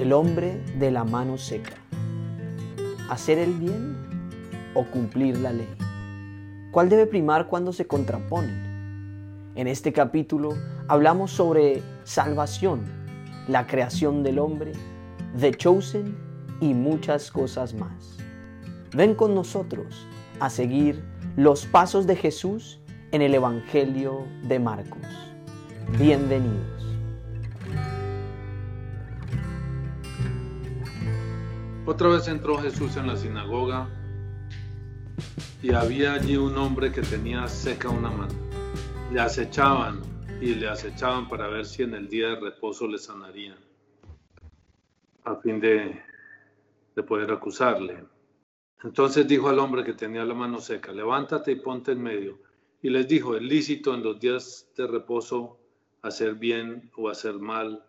El hombre de la mano seca. ¿Hacer el bien o cumplir la ley? ¿Cuál debe primar cuando se contraponen? En este capítulo hablamos sobre salvación, la creación del hombre, The Chosen y muchas cosas más. Ven con nosotros a seguir los pasos de Jesús en el Evangelio de Marcos. Bienvenidos. Otra vez entró Jesús en la sinagoga y había allí un hombre que tenía seca una mano. Le acechaban y le acechaban para ver si en el día de reposo le sanarían, a fin de, de poder acusarle. Entonces dijo al hombre que tenía la mano seca, levántate y ponte en medio. Y les dijo, es lícito en los días de reposo hacer bien o hacer mal,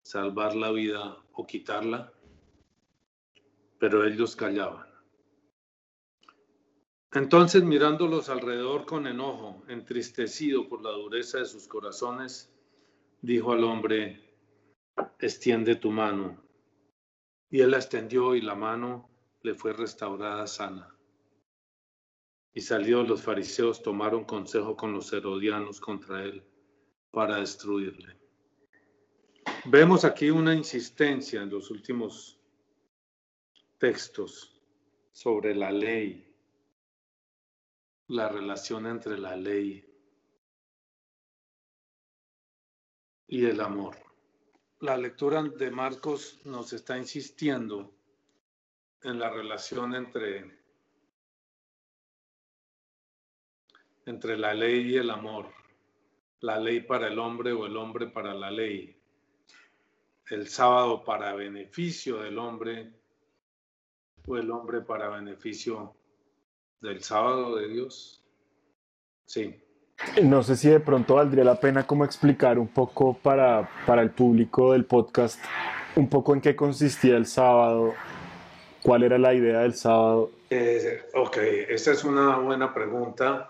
salvar la vida o quitarla pero ellos callaban. Entonces mirándolos alrededor con enojo, entristecido por la dureza de sus corazones, dijo al hombre, extiende tu mano. Y él la extendió y la mano le fue restaurada sana. Y salió los fariseos, tomaron consejo con los herodianos contra él para destruirle. Vemos aquí una insistencia en los últimos textos sobre la ley, la relación entre la ley y el amor. La lectura de Marcos nos está insistiendo en la relación entre, entre la ley y el amor, la ley para el hombre o el hombre para la ley, el sábado para beneficio del hombre fue el hombre para beneficio del sábado de Dios? Sí. No sé si de pronto valdría la pena como explicar un poco para, para el público del podcast, un poco en qué consistía el sábado, cuál era la idea del sábado. Eh, ok, esta es una buena pregunta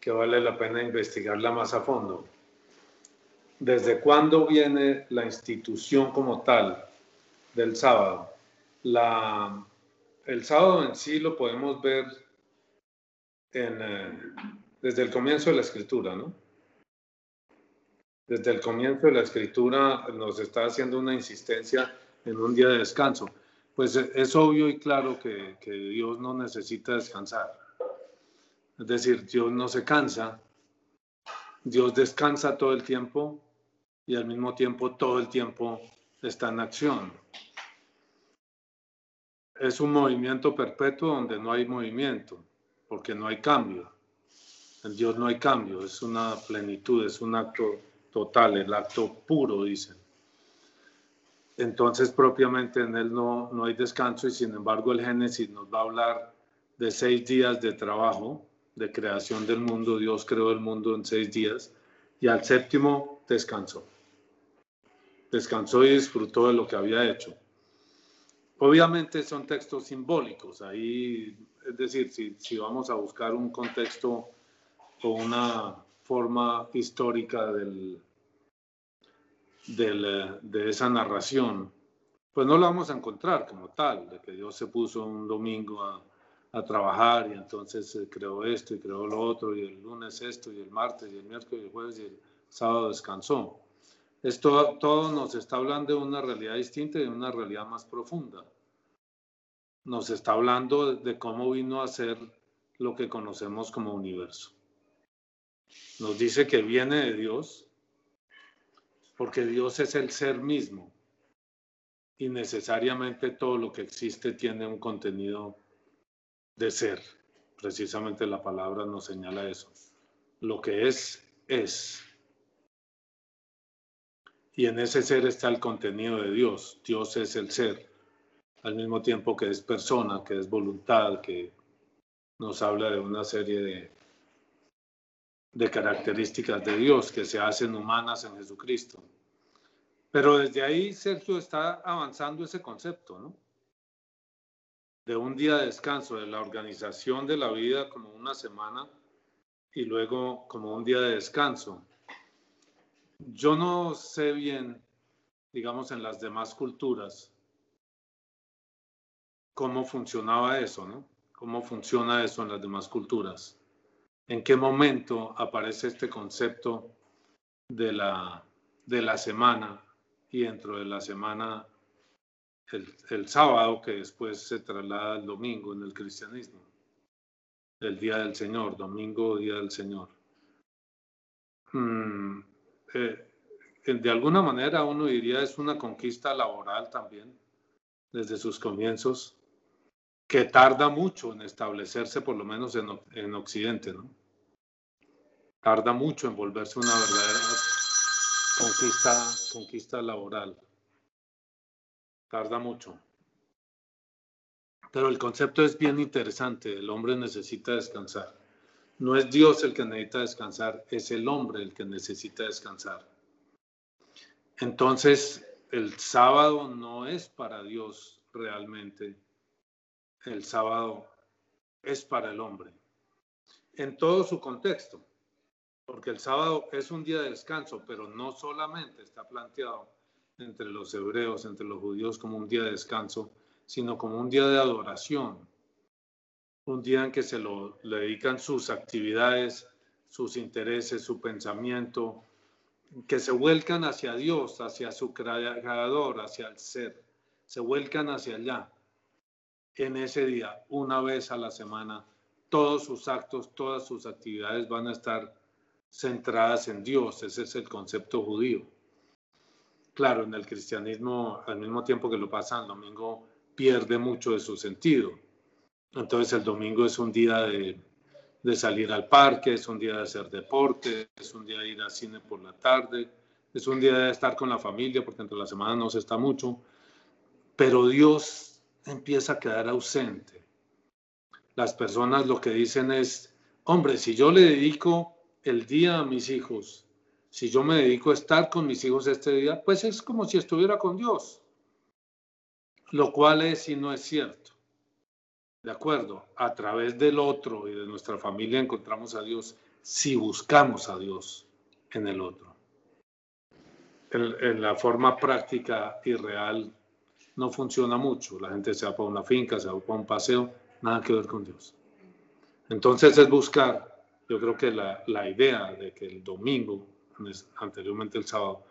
que vale la pena investigarla más a fondo. ¿Desde cuándo viene la institución como tal del sábado? El sábado en sí lo podemos ver eh, desde el comienzo de la escritura, ¿no? Desde el comienzo de la escritura nos está haciendo una insistencia en un día de descanso. Pues es obvio y claro que, que Dios no necesita descansar. Es decir, Dios no se cansa, Dios descansa todo el tiempo y al mismo tiempo todo el tiempo está en acción es un movimiento perpetuo donde no hay movimiento, porque no hay cambio. En Dios no hay cambio, es una plenitud, es un acto total, el acto puro, dicen. Entonces, propiamente en Él no, no hay descanso y sin embargo el Génesis nos va a hablar de seis días de trabajo, de creación del mundo. Dios creó el mundo en seis días y al séptimo descansó. Descansó y disfrutó de lo que había hecho. Obviamente son textos simbólicos, ahí, es decir, si, vamos a buscar un contexto o una forma histórica del, de esa narración, pues no lo vamos a encontrar como tal, de que Dios se puso un domingo a, a trabajar y entonces se creó esto y creó lo otro y el lunes esto y el martes y el miércoles y el jueves y el sábado descansó. Esto todo nos está hablando de una realidad distinta y de una realidad más profunda. Nos está hablando de cómo vino a ser lo que conocemos como universo. Nos dice que viene de Dios, porque Dios es el ser mismo y necesariamente todo lo que existe tiene un contenido de ser. Precisamente la palabra nos señala eso. Lo que es, es. Y en ese ser está el contenido de Dios. Dios es el ser, al mismo tiempo que es persona, que es voluntad, que nos habla de una serie de, de características de Dios que se hacen humanas en Jesucristo. Pero desde ahí Sergio está avanzando ese concepto, ¿no? De un día de descanso, de la organización de la vida como una semana y luego como un día de descanso. Yo no sé bien digamos, en las demás culturas, cómo funcionaba eso, ¿no? ¿Cómo funciona eso en las demás culturas? ¿En qué momento aparece este concepto de la, de la semana y dentro de la semana el, el sábado que después se traslada al domingo en el cristianismo? El día del Señor, domingo, día del Señor. Mm, eh, de alguna manera uno diría es una conquista laboral también, desde sus comienzos, que tarda mucho en establecerse, por lo menos en, en Occidente, ¿no? Tarda mucho en volverse una verdadera conquista, conquista laboral. Tarda mucho. Pero el concepto es bien interesante. El hombre necesita descansar. No es Dios el que necesita descansar, es el hombre el que necesita descansar. Entonces, el sábado no es para Dios realmente. El sábado es para el hombre. En todo su contexto. Porque el sábado es un día de descanso, pero no solamente está planteado entre los hebreos, entre los judíos como un día de descanso, sino como un día de adoración, un día en que se lo, dedican sus actividades, sus intereses, su pensamiento, que se vuelcan hacia Dios, hacia su creador, hacia el ser, se vuelcan hacia allá. En ese día, una vez a la semana, todos sus actos, todas sus actividades van a estar centradas en Dios. Ese es el concepto judío. Claro, en el cristianismo, al mismo tiempo que lo pasa el domingo, pierde mucho de su sentido. Entonces el domingo es un día de, salir al parque, es un día de hacer deporte, es un día de ir al cine por la tarde, es un día de estar con la familia, porque entre la semana no se está mucho, pero Dios empieza a quedar ausente. Las personas lo que dicen es, hombre, si yo le dedico el día a mis hijos, si yo me dedico a estar con mis hijos este día, pues es como si estuviera con Dios lo cual es y no es cierto. ¿De acuerdo? A través del otro y de nuestra familia encontramos a Dios si buscamos a Dios en el otro. En, la forma práctica y real no funciona mucho. La gente se va para una finca, se va para un paseo, nada que ver con Dios. Entonces es buscar, yo creo que la, la idea de que el domingo, anteriormente el sábado,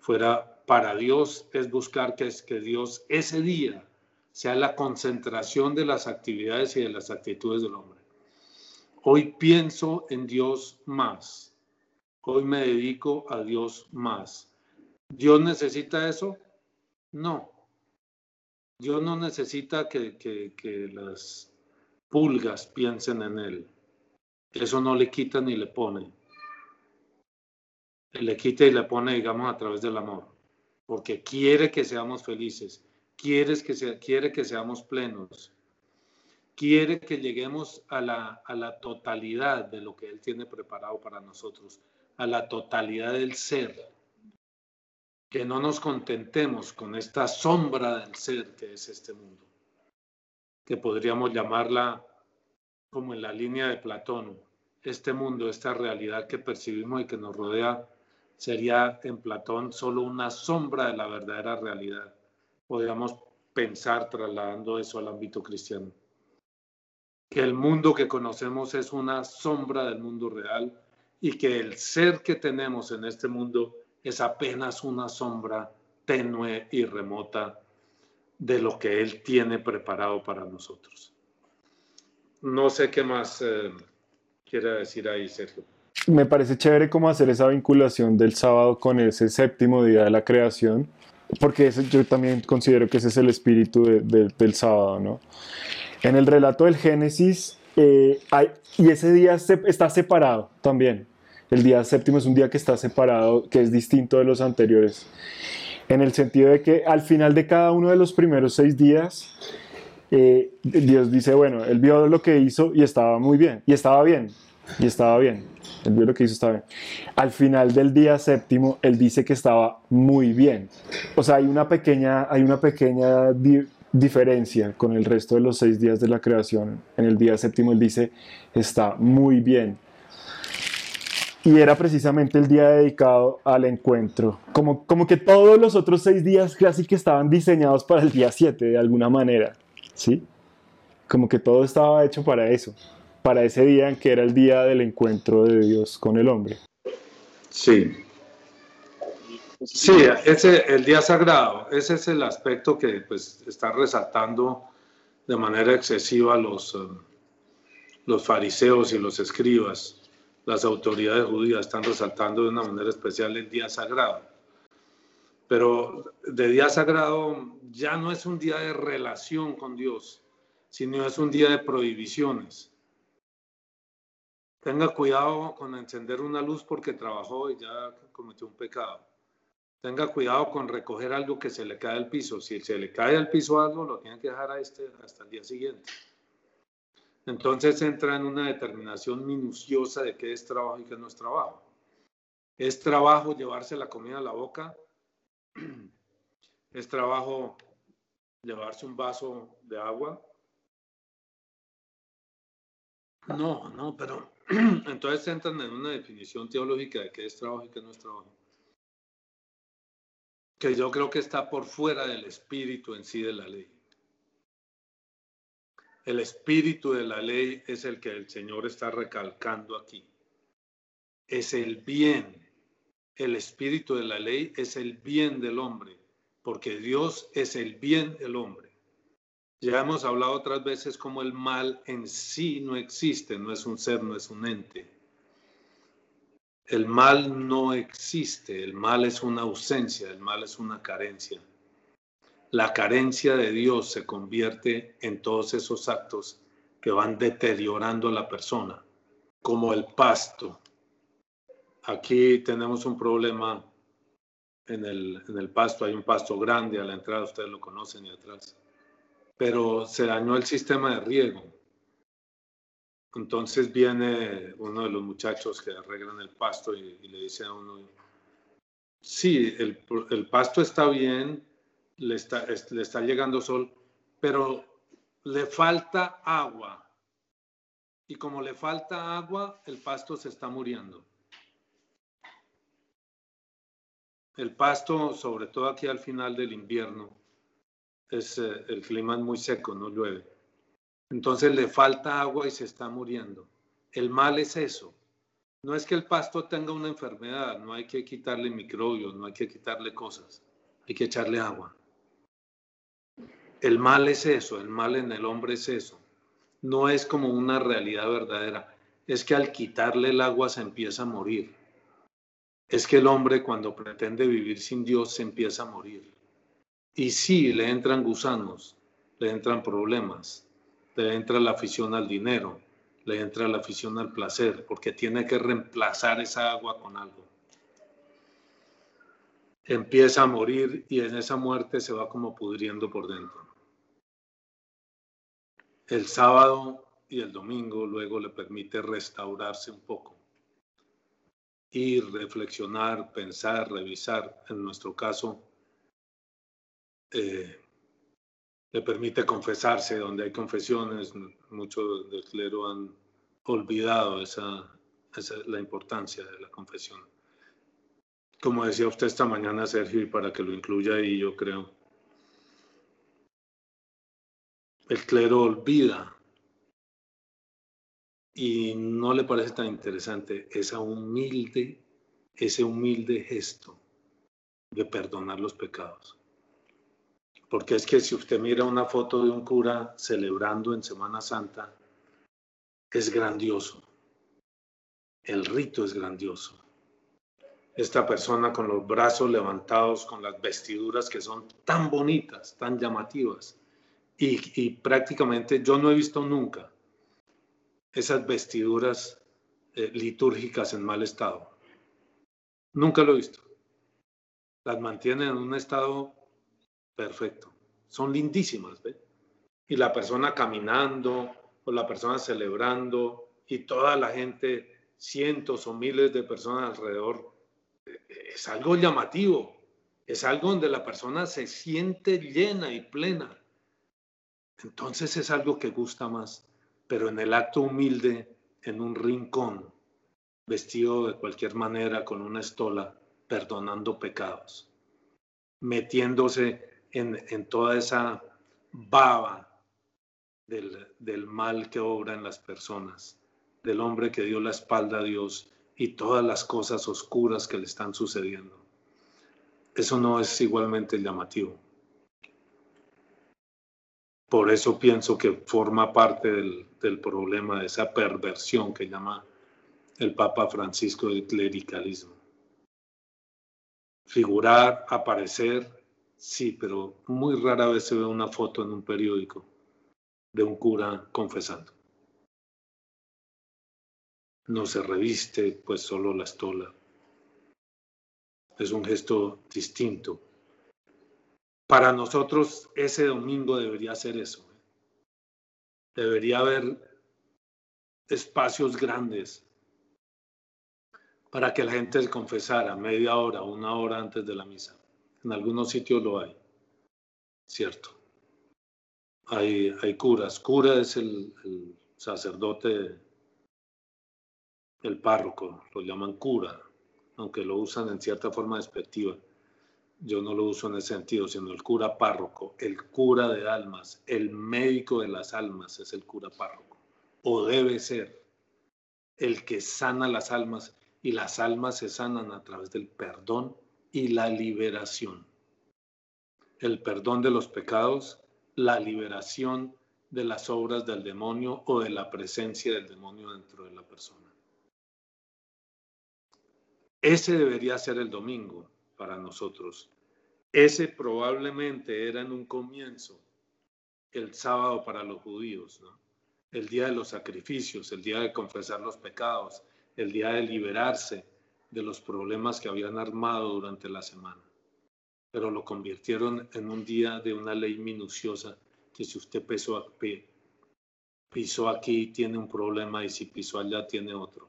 fuera para Dios es buscar que, es que Dios ese día sea la concentración de las actividades y de las actitudes del hombre. Hoy pienso en Dios más. Hoy me dedico a Dios más. ¿Dios necesita eso? No. Dios no necesita que, que, que las pulgas piensen en Él. Eso no le quita ni le pone le quita y le pone, digamos, a través del amor, porque quiere que seamos felices, quiere que, quiere que seamos plenos, quiere que lleguemos a la, a la totalidad de lo que Él tiene preparado para nosotros, a la totalidad del ser, que no nos contentemos con esta sombra del ser que es este mundo, que podríamos llamarla como en la línea de Platón, este mundo, esta realidad que percibimos y que nos rodea sería en Platón solo una sombra de la verdadera realidad. Podríamos pensar trasladando eso al ámbito cristiano. Que el mundo que conocemos es una sombra del mundo real y que el ser que tenemos en este mundo es apenas una sombra tenue y remota de lo que Él tiene preparado para nosotros. No sé qué más eh, decir ahí, Sergio me parece chévere cómo hacer esa vinculación del sábado con ese séptimo día de la creación, porque yo también considero que ese es el espíritu del sábado, ¿no? En el relato del Génesis, eh, hay, y ese día está separado también. El día séptimo es un día que está separado, que es distinto de los anteriores, en el sentido de que al final de cada uno de los primeros seis días, eh, Dios dice, bueno, él vio lo que hizo y estaba muy bien, y estaba bien, y estaba bien. Él vio lo que hizo, estaba bien. Al final del día séptimo, él dice que estaba muy bien. O sea, hay una pequeña, hay una pequeña diferencia con el resto de los seis días de la creación. En el día séptimo, él dice, está muy bien. y era precisamente el día dedicado al encuentro. Como, como que todos los otros seis días casi que estaban diseñados para el día 7 de alguna manera, ¿sí? Como que todo estaba hecho para eso, para ese día en que era el día del encuentro de Dios con el hombre. Sí. Sí, ese, el día sagrado, ese es el aspecto que pues, está resaltando de manera excesiva los, eh, los fariseos y los escribas las autoridades judías están resaltando de una manera especial el día sagrado. Pero de día sagrado ya no es un día de relación con Dios, sino es un día de prohibiciones. Tenga cuidado con encender una luz porque trabajó y ya cometió un pecado. Tenga cuidado con recoger algo que se le cae al piso. Si se le cae al piso algo, lo tiene que dejar a este hasta el día siguiente. Entonces entra en una determinación minuciosa de qué es trabajo y qué no es trabajo. ¿Es trabajo llevarse la comida a la boca? ¿Es trabajo llevarse un vaso de agua? No, no, pero entonces entran en una definición teológica de qué es trabajo y qué no es trabajo. Que yo creo que está por fuera del espíritu en sí de la ley. El espíritu de la ley es el que el Señor está recalcando aquí. Es el bien. El espíritu de la ley es el bien del hombre, porque Dios es el bien del hombre. Ya hemos hablado otras veces como el mal en sí no existe, no es un ser, no es un ente. El mal no existe, el mal es una ausencia, el mal es una carencia la carencia de Dios se convierte en todos esos actos que van deteriorando a la persona, como el pasto. Aquí tenemos un problema en el, en el pasto, hay un pasto grande a la entrada, ustedes lo conocen y atrás, pero se dañó el sistema de riego. Entonces viene uno de los muchachos que arreglan el pasto y, le dice a uno, sí, el, pasto está bien, le está llegando sol, pero le falta agua. Y como le falta agua, el pasto se está muriendo. El pasto, sobre todo aquí al final del invierno, eh, el clima es muy seco, no llueve. Entonces le falta agua y se está muriendo. El mal es eso. No es que el pasto tenga una enfermedad, no hay que quitarle microbios, no hay que quitarle cosas, hay que echarle agua. El mal es eso, el mal en el hombre es eso. No es como una realidad verdadera. Es que al quitarle el agua se empieza a morir. Es que el hombre cuando pretende vivir sin Dios se empieza a morir. Y sí, le entran gusanos, le entran problemas, le entra la afición al dinero, le entra la afición al placer, porque tiene que reemplazar esa agua con algo. Empieza a morir y en esa muerte se va como pudriendo por dentro el sábado y el domingo luego le permite restaurarse un poco y reflexionar, pensar, revisar. En nuestro caso, eh, le permite confesarse donde hay confesiones. Muchos del clero han olvidado esa, la importancia de la confesión. Como decía usted esta mañana, Sergio, y para que lo incluya ahí, yo creo el clero olvida y no le parece tan interesante esa humilde, ese humilde gesto de perdonar los pecados. Porque es que si usted mira una foto de un cura celebrando en Semana Santa, es grandioso. El rito es grandioso. Esta persona con los brazos levantados, con las vestiduras que son tan bonitas, tan llamativas, y, prácticamente yo no he visto nunca esas vestiduras eh, litúrgicas en mal estado. Nunca lo he visto. Las mantienen en un estado perfecto. Son lindísimas, ¿ve? Y la persona caminando o la persona celebrando y toda la gente, cientos o miles de personas alrededor, eh, es algo llamativo. Es algo donde la persona se siente llena y plena entonces es algo que gusta más, pero en el acto humilde, en un rincón, vestido de cualquier manera con una estola, perdonando pecados, metiéndose en, toda esa baba del, mal que obra en las personas, del hombre que dio la espalda a Dios y todas las cosas oscuras que le están sucediendo. Eso no es igualmente llamativo. Por eso pienso que forma parte del, del problema de esa perversión que llama el Papa Francisco del clericalismo. Figurar, aparecer, sí, pero muy rara vez se ve una foto en un periódico de un cura confesando. No se reviste, pues solo la estola. Es un gesto distinto. Para nosotros ese domingo debería ser eso. ¿eh? Debería haber espacios grandes para que la gente se confesara media hora, una hora antes de la misa. En algunos sitios lo hay, ¿cierto? Hay, hay curas. Cura es el, el sacerdote, el párroco, lo llaman cura, aunque lo usan en cierta forma despectiva. Yo no lo uso en ese sentido, sino el cura párroco, el cura de almas, el médico de las almas es el cura párroco, o debe ser el que sana las almas y las almas se sanan a través del perdón y la liberación. El perdón de los pecados, la liberación de las obras del demonio o de la presencia del demonio dentro de la persona. Ese debería ser el domingo para nosotros. Ese probablemente era en un comienzo el sábado para los judíos, el día de los sacrificios, el día de confesar los pecados, el día de liberarse de los problemas que habían armado durante la semana. Pero lo convirtieron en un día de una ley minuciosa que si usted pisó aquí tiene un problema y si pisó allá tiene otro.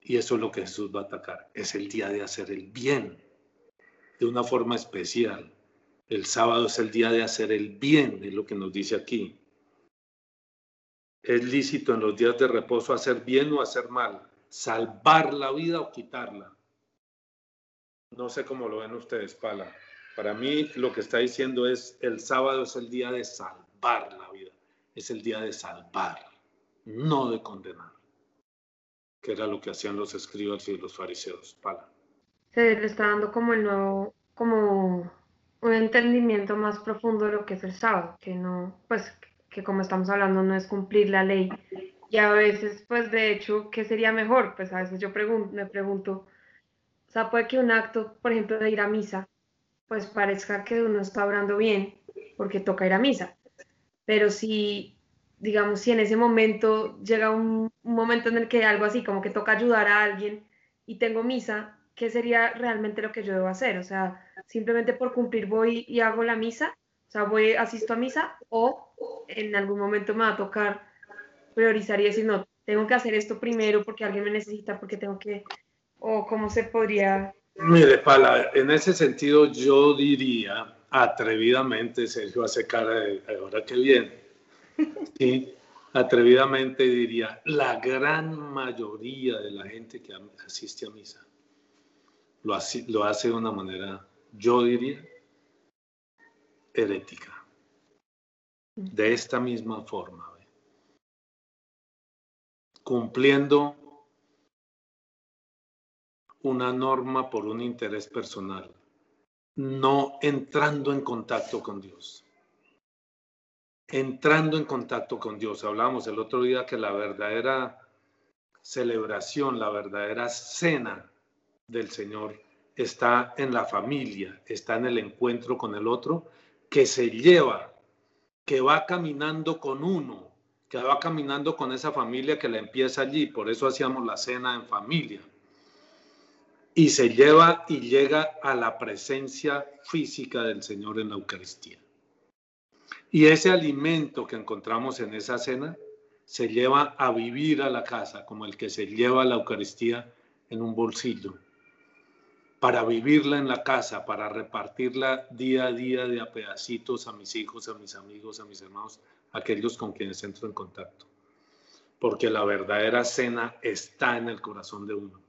Y eso es lo que Jesús va a atacar. Es el día de hacer el bien de una forma especial. El sábado es el día de hacer el bien, es lo que nos dice aquí. Es lícito en los días de reposo hacer bien o hacer mal, salvar la vida o quitarla. No sé cómo lo ven ustedes, Pala. Para mí lo que está diciendo es el sábado es el día de salvar la vida, es el día de salvar, no de condenar, que era lo que hacían los escribas y los fariseos. Pala. Se le está dando como el nuevo, como un entendimiento más profundo de lo que es el sábado, que no, pues que como estamos hablando no es cumplir la ley, y a veces, pues de hecho, ¿qué sería mejor? Pues a veces yo me pregunto, o sea, puede que un acto, por ejemplo, de ir a misa, pues parezca que uno está orando bien porque toca ir a misa. Pero si, digamos, si en ese momento llega un, un momento en el que algo así, como que toca ayudar a alguien y tengo misa, ¿qué sería realmente lo que yo debo hacer? O sea, simplemente por cumplir voy y hago la misa, o sea, voy, asisto a misa o en algún momento me va a tocar priorizaría decir, no, tengo que hacer esto primero porque alguien me necesita, porque tengo que, o cómo se podría... Mire, Pala, en ese sentido yo diría atrevidamente, Sergio hace cara de ahora que viene, y atrevidamente diría, la gran mayoría de la gente que asiste a misa lo hace, lo hace de una manera, yo diría, herética. De esta misma forma cumpliendo una norma por un interés personal, no entrando en contacto con Dios. Entrando en contacto con Dios. Hablamos el otro día que la verdadera celebración, la verdadera cena del Señor está en la familia, está en el encuentro con el otro, que se lleva, que va caminando con uno, que va caminando con esa familia que la empieza allí, por eso hacíamos la cena en familia. Y se lleva y llega a la presencia física del Señor en la Eucaristía. Y ese alimento que encontramos en esa cena se lleva a vivir a la casa, como el que se lleva la Eucaristía en un bolsillo, para vivirla en la casa, para repartirla día a día de a pedacitos a mis hijos, a mis amigos, a mis hermanos, aquellos con quienes entro en contacto. porque la verdadera cena está en el corazón de uno.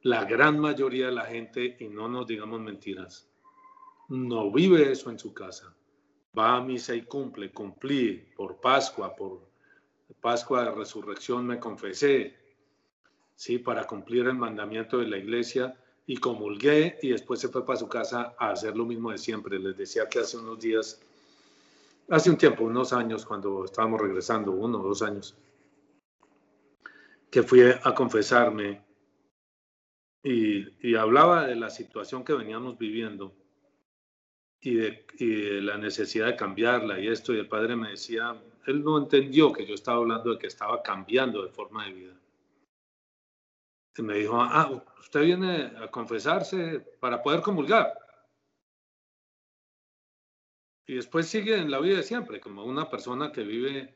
La gran mayoría de la gente, y no nos digamos mentiras, no vive eso en su casa. Va a misa y cumple, cumplí por Pascua, por Pascua de Resurrección me confesé, sí, para cumplir el mandamiento de la iglesia y comulgué y después se fue para su casa a hacer lo mismo de siempre. Les decía que hace unos días, hace un tiempo, unos años, cuando estábamos regresando, uno o dos años, que fui a confesarme y, hablaba de la situación que veníamos viviendo y de, y la necesidad de cambiarla y esto, y el padre me decía, él no entendió que yo estaba hablando de que estaba cambiando de forma de vida. Y me dijo, ah, usted viene a confesarse para poder comulgar. Y después sigue en la vida de siempre, como una persona que vive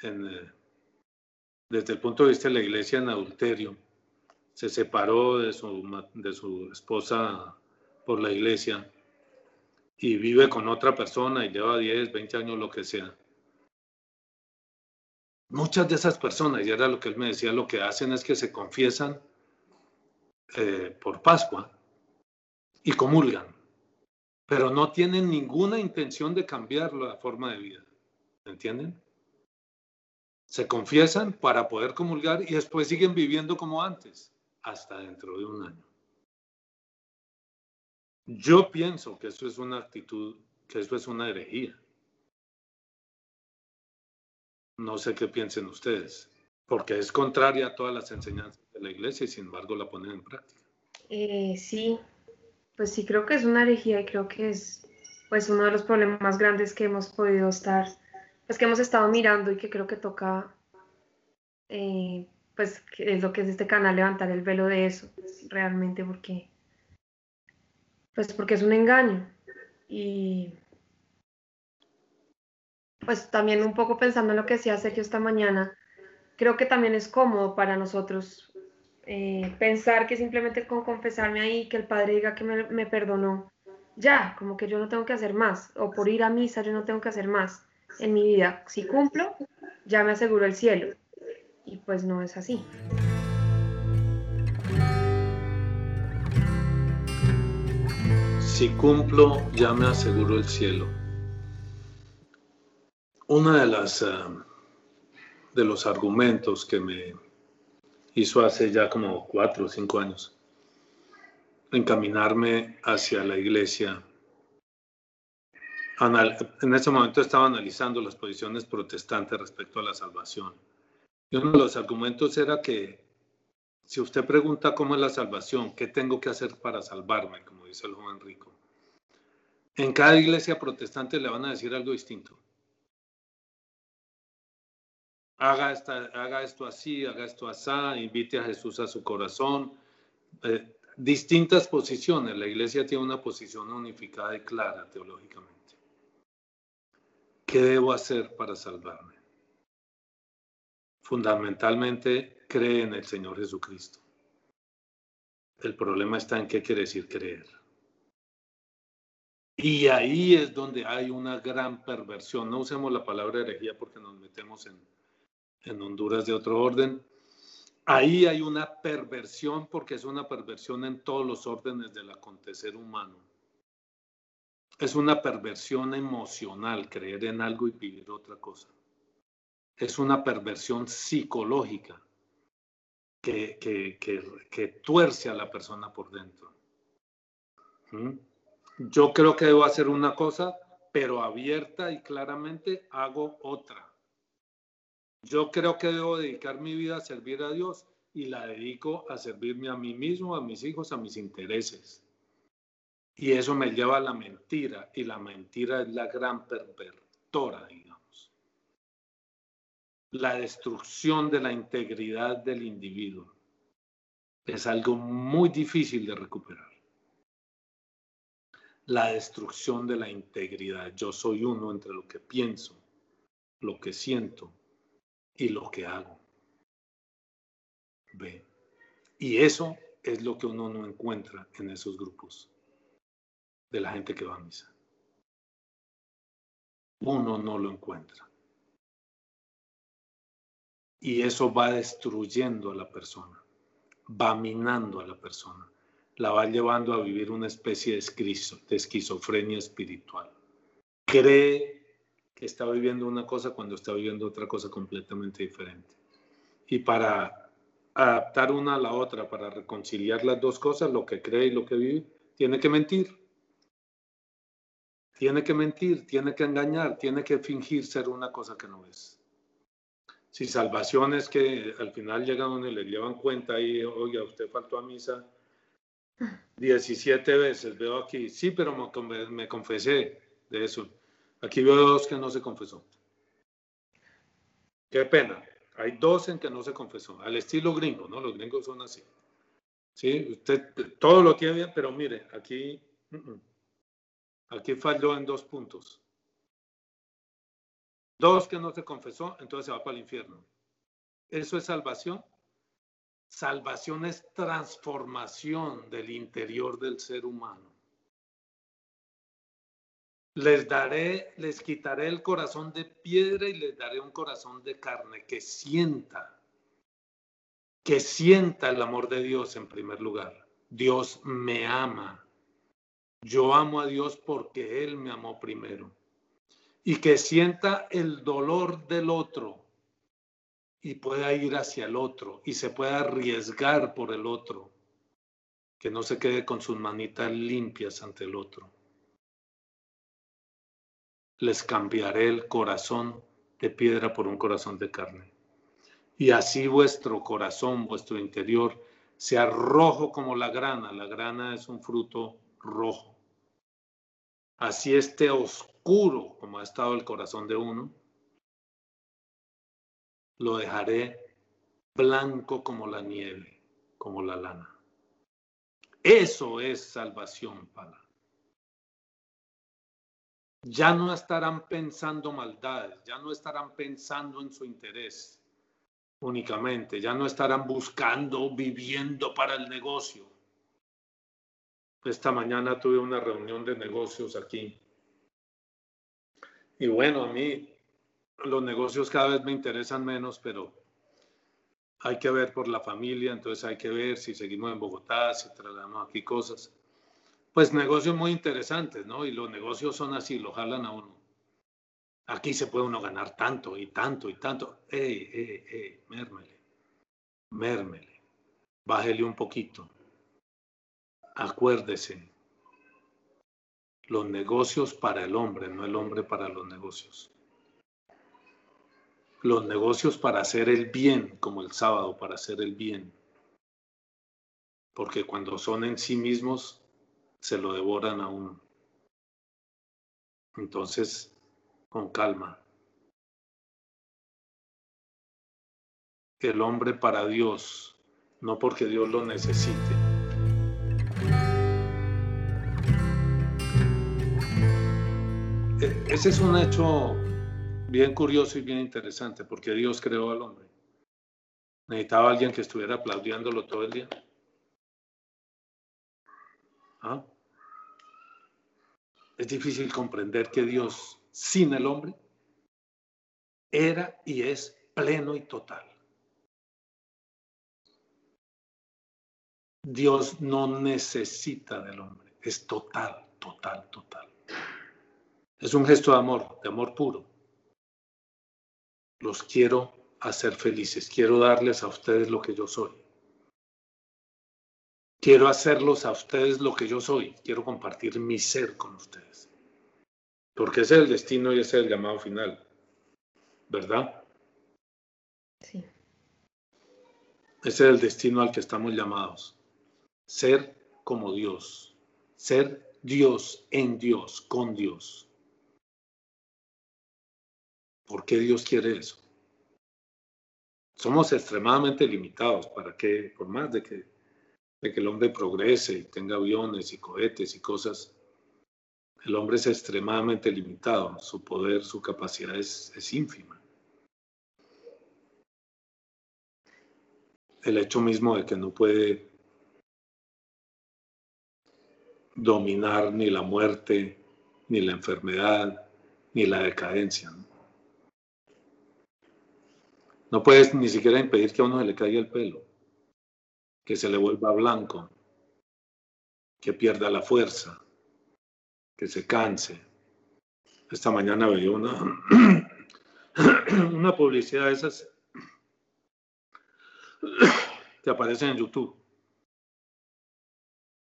en, eh, desde el punto de vista de la iglesia en adulterio. Se separó de su, de su esposa por la iglesia y vive con otra persona y lleva 10, 20 años, lo que sea. Muchas de esas personas, y era lo que él me decía, lo que hacen es que se confiesan eh, por Pascua y comulgan, pero no tienen ninguna intención de cambiar la forma de vida. ¿Entienden? se confiesan para poder comulgar y después siguen viviendo como antes, hasta dentro de un año. Yo pienso que eso es una actitud, que eso es una herejía. No sé qué piensen ustedes, porque es contraria a todas las enseñanzas de la iglesia y sin embargo la ponen en práctica. Eh, sí, pues sí creo que es una herejía y creo que es pues uno de los problemas más grandes que hemos podido estar pues que hemos estado mirando y que creo que toca, eh, pues es lo que es este canal, levantar el velo de eso, realmente porque, pues porque es un engaño. Y pues también un poco pensando en lo que decía Sergio esta mañana, creo que también es cómodo para nosotros eh, pensar que simplemente con confesarme ahí, que el Padre diga que me, perdonó, ya, como que yo no tengo que hacer más, o por ir a misa yo no tengo que hacer más en mi vida. Si cumplo, ya me aseguro el cielo. Y pues no es así. Si cumplo, ya me aseguro el cielo. Una de las eh, de los argumentos que me hizo hace ya como cuatro o cinco años encaminarme hacia la iglesia en ese momento estaba analizando las posiciones protestantes respecto a la salvación. Y uno de los argumentos era que si usted pregunta cómo es la salvación, qué tengo que hacer para salvarme, como dice el joven rico, en cada iglesia protestante le van a decir algo distinto. Haga, esta, haga esto así, haga esto así, invite a Jesús a su corazón. Eh, distintas posiciones. La iglesia tiene una posición unificada y clara teológicamente. ¿Qué debo hacer para salvarme? Fundamentalmente, cree en el Señor Jesucristo. El problema está en qué quiere decir creer. Y ahí es donde hay una gran perversión. No usemos la palabra herejía porque nos metemos en, en Honduras de otro orden. Ahí hay una perversión porque es una perversión en todos los órdenes del acontecer humano es una perversión emocional creer en algo y vivir otra cosa. Es una perversión psicológica que, que, tuerce a la persona por dentro. ¿Mm? Yo creo que debo hacer una cosa, pero abierta y claramente hago otra. Yo creo que debo dedicar mi vida a servir a Dios y la dedico a servirme a mí mismo, a mis hijos, a mis intereses. Y eso me lleva a la mentira, y la mentira es la gran pervertora, digamos. La destrucción de la integridad del individuo es algo muy difícil de recuperar. La destrucción de la integridad. Yo soy uno entre lo que pienso, lo que siento y lo que hago. Ve. Y eso es lo que uno no encuentra en esos grupos de la gente que va a misa. Uno no lo encuentra. Y eso va destruyendo a la persona, va minando a la persona, la va llevando a vivir una especie de esquizofrenia espiritual. Cree que está viviendo una cosa cuando está viviendo otra cosa completamente diferente. Y para adaptar una a la otra, para reconciliar las dos cosas, lo que cree y lo que vive, tiene que mentir. Tiene que mentir, tiene que engañar, tiene que fingir ser una cosa que no es. Si salvación es que al final llegan y le llevan cuenta y, oiga, usted faltó a misa 17 veces, veo aquí, sí, pero me, confesé de eso. Aquí veo dos que no se confesó. Qué pena. Hay dos en que no se confesó, al estilo gringo, ¿no? Los gringos son así. Sí, usted todo lo tiene bien, pero mire, aquí Aquí falló en dos puntos. Dos que no se confesó, entonces se va para el infierno. ¿Eso es salvación? Salvación es transformación del interior del ser humano. Les daré, les quitaré el corazón de piedra y les daré un corazón de carne que sienta, que sienta el amor de Dios en primer lugar. Dios me ama yo amo a Dios porque Él me amó primero. Y que sienta el dolor del otro y pueda ir hacia el otro y se pueda arriesgar por el otro. Que no se quede con sus manitas limpias ante el otro. Les cambiaré el corazón de piedra por un corazón de carne. Y así vuestro corazón, vuestro interior, sea rojo como la grana. La grana es un fruto rojo. Así esté oscuro como ha estado el corazón de uno, lo dejaré blanco como la nieve, como la lana. Eso es salvación, para. Ya no estarán pensando maldades, ya no estarán pensando en su interés únicamente, ya no estarán buscando, viviendo para el negocio esta mañana tuve una reunión de negocios aquí. Y bueno, a mí los negocios cada vez me interesan menos, pero hay que ver por la familia, entonces hay que ver si seguimos en Bogotá, si trasladamos aquí cosas. Pues negocios muy interesantes, ¿no? Y los negocios son así, lo jalan a uno. Aquí se puede uno ganar tanto y tanto y tanto. ¡Ey, ey, ey! Mérmele. Mérmele. Bájele un poquito Acuérdese, los negocios para el hombre, no el hombre para los negocios. Los negocios para hacer el bien, como el sábado, para hacer el bien. Porque cuando son en sí mismos, se lo devoran a uno. Entonces, con calma. El hombre para Dios, no porque Dios lo necesite ese es un hecho bien curioso y bien interesante, porque Dios creó al hombre. Necesitaba alguien que estuviera aplaudiéndolo todo el día. ¿Ah? Es difícil comprender que Dios, sin el hombre, era y es pleno y total. Dios no necesita del hombre, es total, total, total. Es un gesto de amor, de amor puro. Los quiero hacer felices, quiero darles a ustedes lo que yo soy. Quiero hacerlos a ustedes lo que yo soy, quiero compartir mi ser con ustedes. Porque ese es el destino y ese es el llamado final, ¿verdad? Sí. Ese es el destino al que estamos llamados. Ser como Dios. Ser Dios en Dios, con Dios. ¿Por qué Dios quiere eso? Somos extremadamente limitados para que, por más de que, de que el hombre progrese y tenga aviones y cohetes y cosas, el hombre es extremadamente limitado, su poder, su capacidad es, ínfima. El hecho mismo de que no puede dominar ni la muerte, ni la enfermedad, ni la decadencia. No puedes ni siquiera impedir que a uno se le caiga el pelo, que se le vuelva blanco, que pierda la fuerza, que se canse. Esta mañana veía una, una publicidad de esas que aparecen en YouTube.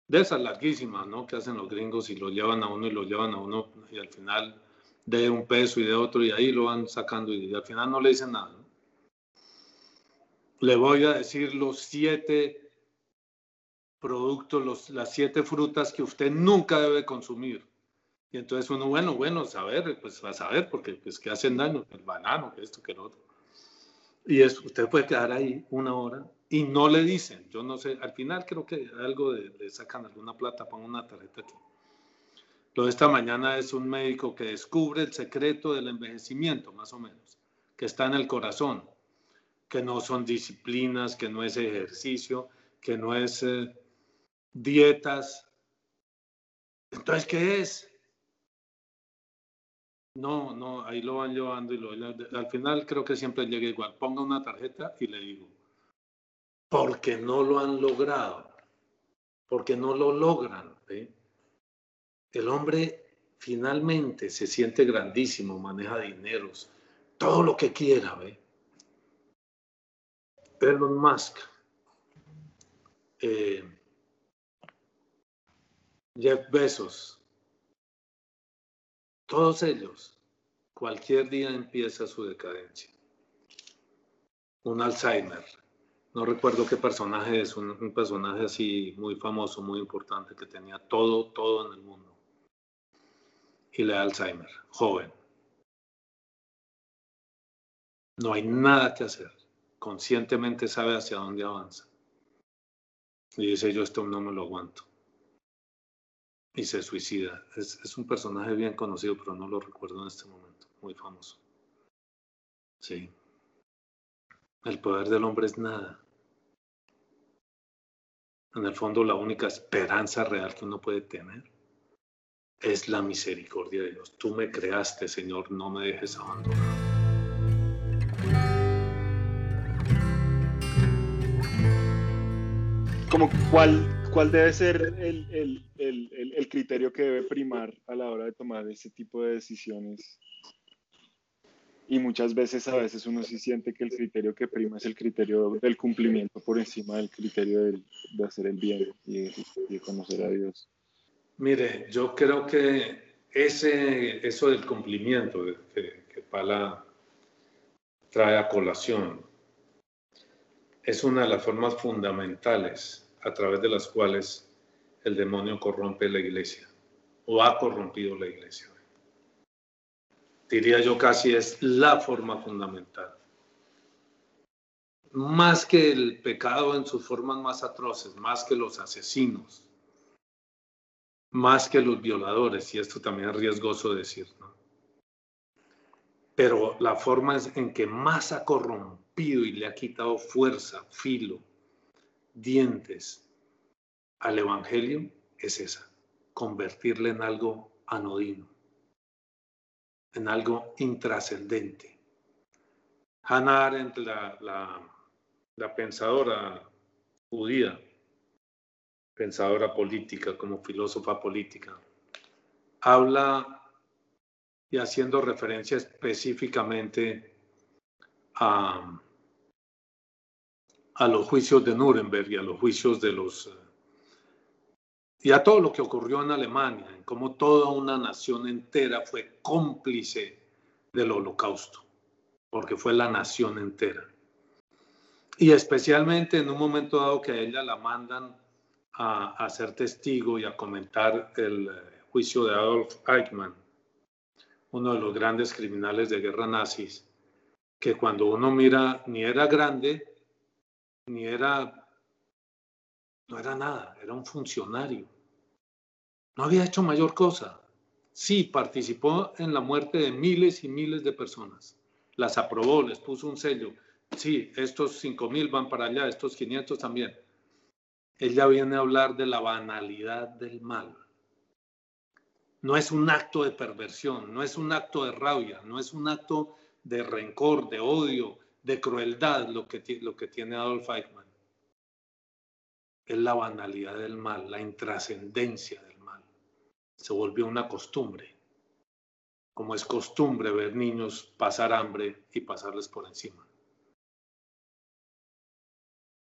De esas larguísimas, ¿no? Que hacen los gringos y lo llevan a uno y lo llevan a uno y al final de un peso y de otro y ahí lo van sacando y al final no le dicen nada. Le voy a decir los siete productos, los, las siete frutas que usted nunca debe consumir. Y entonces uno, bueno, bueno, saber, pues a saber, porque pues que hacen daño, el banano, que esto, que lo otro. Y es, usted puede quedar ahí una hora y no le dicen, yo no sé, al final creo que algo de, le sacan alguna plata, pongo una tarjeta aquí. Lo de esta mañana es un médico que descubre el secreto del envejecimiento, más o menos, que está en el corazón, que no son disciplinas, que no es ejercicio, que no es eh, dietas. Entonces, ¿qué es? No, no, ahí lo van llevando y lo, al final creo que siempre llega igual. Ponga una tarjeta y le digo, porque no lo han logrado, porque no lo logran. El hombre finalmente se siente grandísimo, maneja dineros, todo lo que quiera, ¿ve? Elon Musk, eh, Jeff Bezos, todos ellos, cualquier día empieza su decadencia. Un Alzheimer. No recuerdo qué personaje es, un, un personaje así muy famoso, muy importante, que tenía todo, todo en el mundo y le da Alzheimer, joven. No hay nada que hacer. Conscientemente sabe hacia dónde avanza. Y dice, yo esto no me lo aguanto. Y se suicida. Es, es un personaje bien conocido, pero no lo recuerdo en este momento. Muy famoso. Sí. El poder del hombre es nada. En el fondo, la única esperanza real que uno puede tener es la misericordia de Dios. Tú me creaste, Señor, no me dejes abandonar. Como cuál, cuál debe ser el, el, el, el, criterio que debe primar a la hora de tomar ese tipo de decisiones. Y muchas veces, a veces uno sí siente que el criterio que prima es el criterio del cumplimiento por encima del criterio de, de hacer el bien y de, de conocer a Dios. Mire, yo creo que ese, eso del cumplimiento que, que Pala trae a colación es una de las formas fundamentales a través de las cuales el demonio corrompe la iglesia o ha corrompido la iglesia. Diría yo casi es la forma fundamental. Más que el pecado en sus formas más atroces, más que los asesinos, más que los violadores, y esto también es riesgoso decir, ¿no? Pero la forma en que más ha corrompido y le ha quitado fuerza, filo, dientes al Evangelio es esa, convertirle en algo anodino, en algo intrascendente. Hannah Arendt, la, la, la pensadora judía, pensadora política, como filósofa política, habla y haciendo referencia específicamente a, a los juicios de Nuremberg y a los juicios de los... y a todo lo que ocurrió en Alemania, en cómo toda una nación entera fue cómplice del holocausto, porque fue la nación entera. Y especialmente en un momento dado que a ella la mandan a, ser testigo y a comentar el eh, juicio de Adolf Eichmann, uno de los grandes criminales de guerra nazis, que cuando uno mira ni era grande, ni era, no era nada, era un funcionario. No había hecho mayor cosa. Sí, participó en la muerte de miles y miles de personas. Las aprobó, les puso un sello. Sí, estos 5.000 van para allá, estos 500 también ella viene a hablar de la banalidad del mal. No es un acto de perversión, no es un acto de rabia, no es un acto de rencor, de odio, de crueldad lo que, lo que tiene Adolf Eichmann. Es la banalidad del mal, la intrascendencia del mal. Se volvió una costumbre, como es costumbre ver niños pasar hambre y pasarles por encima.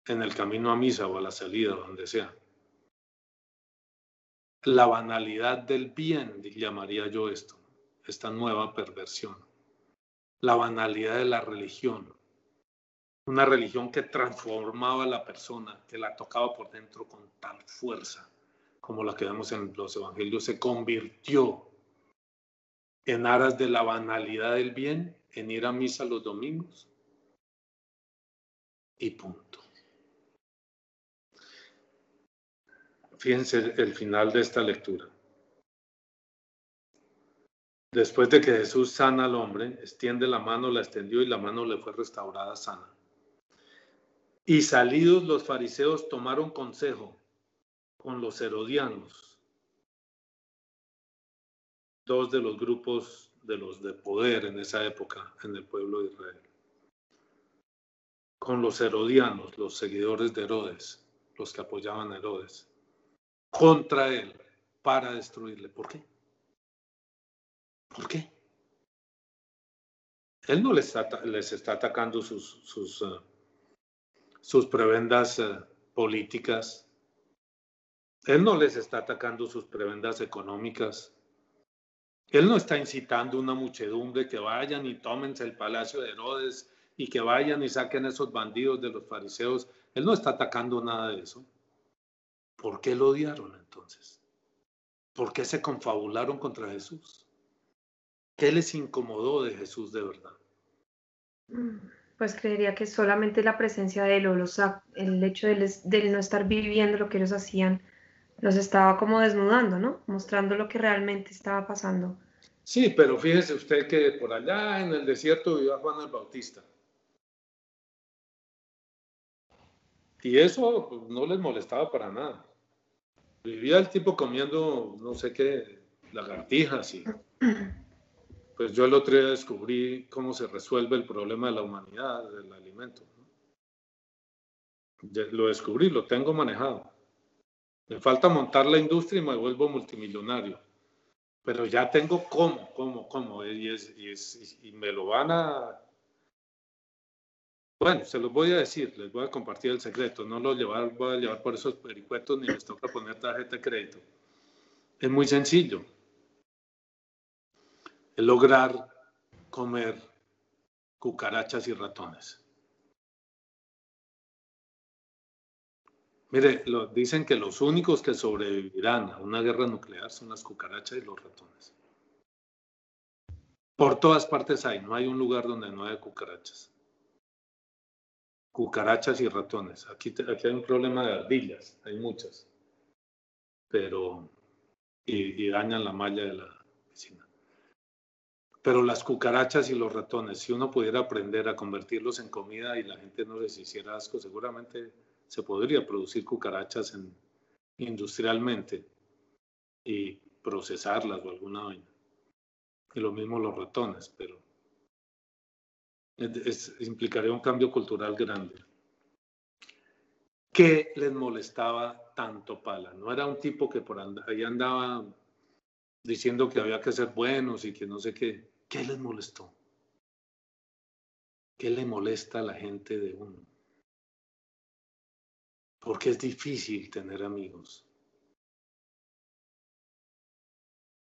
En el camino a misa o a la salida, donde sea. La banalidad del bien, llamaría yo esto, esta nueva perversión. La banalidad de la religión, una religión que transformaba a la persona, que la tocaba por dentro con tal fuerza como la que vemos en los evangelios, se convirtió en aras de la banalidad del bien, en ir a misa los domingos y punto. Fíjense el final de esta lectura. Después de que Jesús sana al hombre, extiende la mano, la extendió y la mano le fue restaurada sana. Y salidos los fariseos tomaron consejo con los herodianos, dos de los grupos de los de poder en esa época en el pueblo de Israel, con los herodianos, los seguidores de Herodes, los que apoyaban a Herodes, contra él para destruirle. ¿Por qué? ¿Por qué? Él no les está, les está atacando sus, sus uh, sus prebendas eh, políticas. Él no les está atacando sus prebendas económicas. Él no está incitando una muchedumbre que vayan y tómense el palacio de Herodes y que vayan y saquen esos bandidos de los fariseos. Él no está atacando nada de eso. ¿Por qué lo odiaron entonces? ¿Por qué se confabularon contra Jesús? ¿Qué les incomodó de Jesús de verdad? Pues creería que solamente la presencia de él o los, el hecho de, de, no estar viviendo lo que ellos hacían los estaba como desnudando, ¿no? Mostrando lo que realmente estaba pasando. Sí, pero fíjese usted que por allá en el desierto vivía Juan el Bautista. Y eso pues, no les molestaba para nada. Vivía el tipo comiendo no sé qué, lagartijas y pues yo el otro día descubrí cómo se resuelve el problema de la humanidad, del alimento. lo descubrí, lo tengo manejado. Me falta montar la industria y me vuelvo multimillonario. Pero ya tengo cómo, cómo, cómo. Y, y, me lo van a... Bueno, se los voy a decir, les voy a compartir el secreto. No lo llevar, voy a llevar por esos pericuetos ni les toca poner tarjeta de crédito. Es muy sencillo lograr comer cucarachas y ratones. Mire, dicen que los únicos que sobrevivirán a una guerra nuclear son las cucarachas y los ratones. Por todas partes hay, no hay un lugar donde no haya cucarachas. Cucarachas y ratones. Aquí, hay un problema de ardillas, hay muchas. Pero, y, y dañan la malla de la. Pero las cucarachas y los ratones, si uno pudiera aprender a convertirlos en comida y la gente no les hiciera asco, seguramente se podría producir cucarachas industrialmente y procesarlas o alguna vaina. Y lo mismo los ratones, pero implicaría un cambio cultural grande. ¿Qué les molestaba tanto Pala? No era un tipo que por ahí andaba diciendo que había que ser buenos y que no sé qué. ¿Qué les molestó? ¿Qué le molesta a la gente de uno? Porque es difícil tener amigos.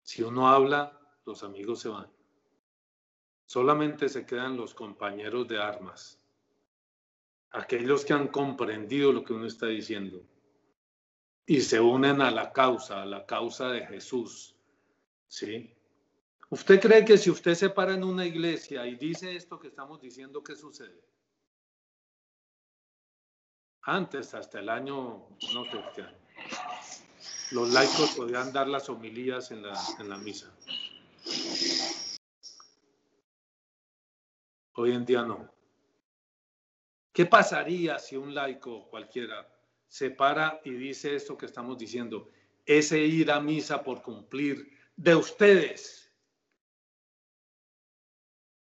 Si uno habla, los amigos se van. Solamente se quedan los compañeros de armas, aquellos que han comprendido lo que uno está diciendo y se unen a la causa, a la causa de Jesús, ¿sí? ¿Usted cree que si usted se para en una iglesia y dice esto que estamos diciendo, qué sucede? Antes, hasta el año, no sé qué los laicos podían dar las homilías en la, en la misa. Hoy en día no. ¿Qué pasaría si un laico cualquiera se para y dice esto que estamos diciendo? Ese ir a misa por cumplir de ustedes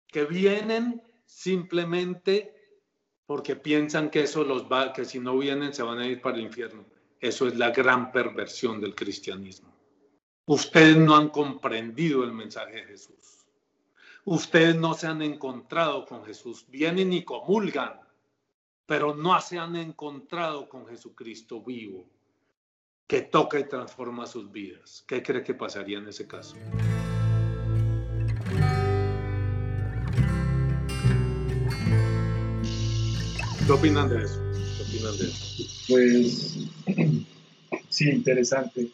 que vienen simplemente porque piensan que eso los va, que si no vienen se van a ir para el infierno. Eso es la gran perversión del cristianismo. Ustedes no han comprendido el mensaje de Jesús. Ustedes no se han encontrado con Jesús. Vienen y comulgan, pero no se han encontrado con Jesucristo vivo, que toca y transforma sus vidas. ¿Qué cree que pasaría en ese caso? ¿Qué opinan de eso? Pues sí, interesante.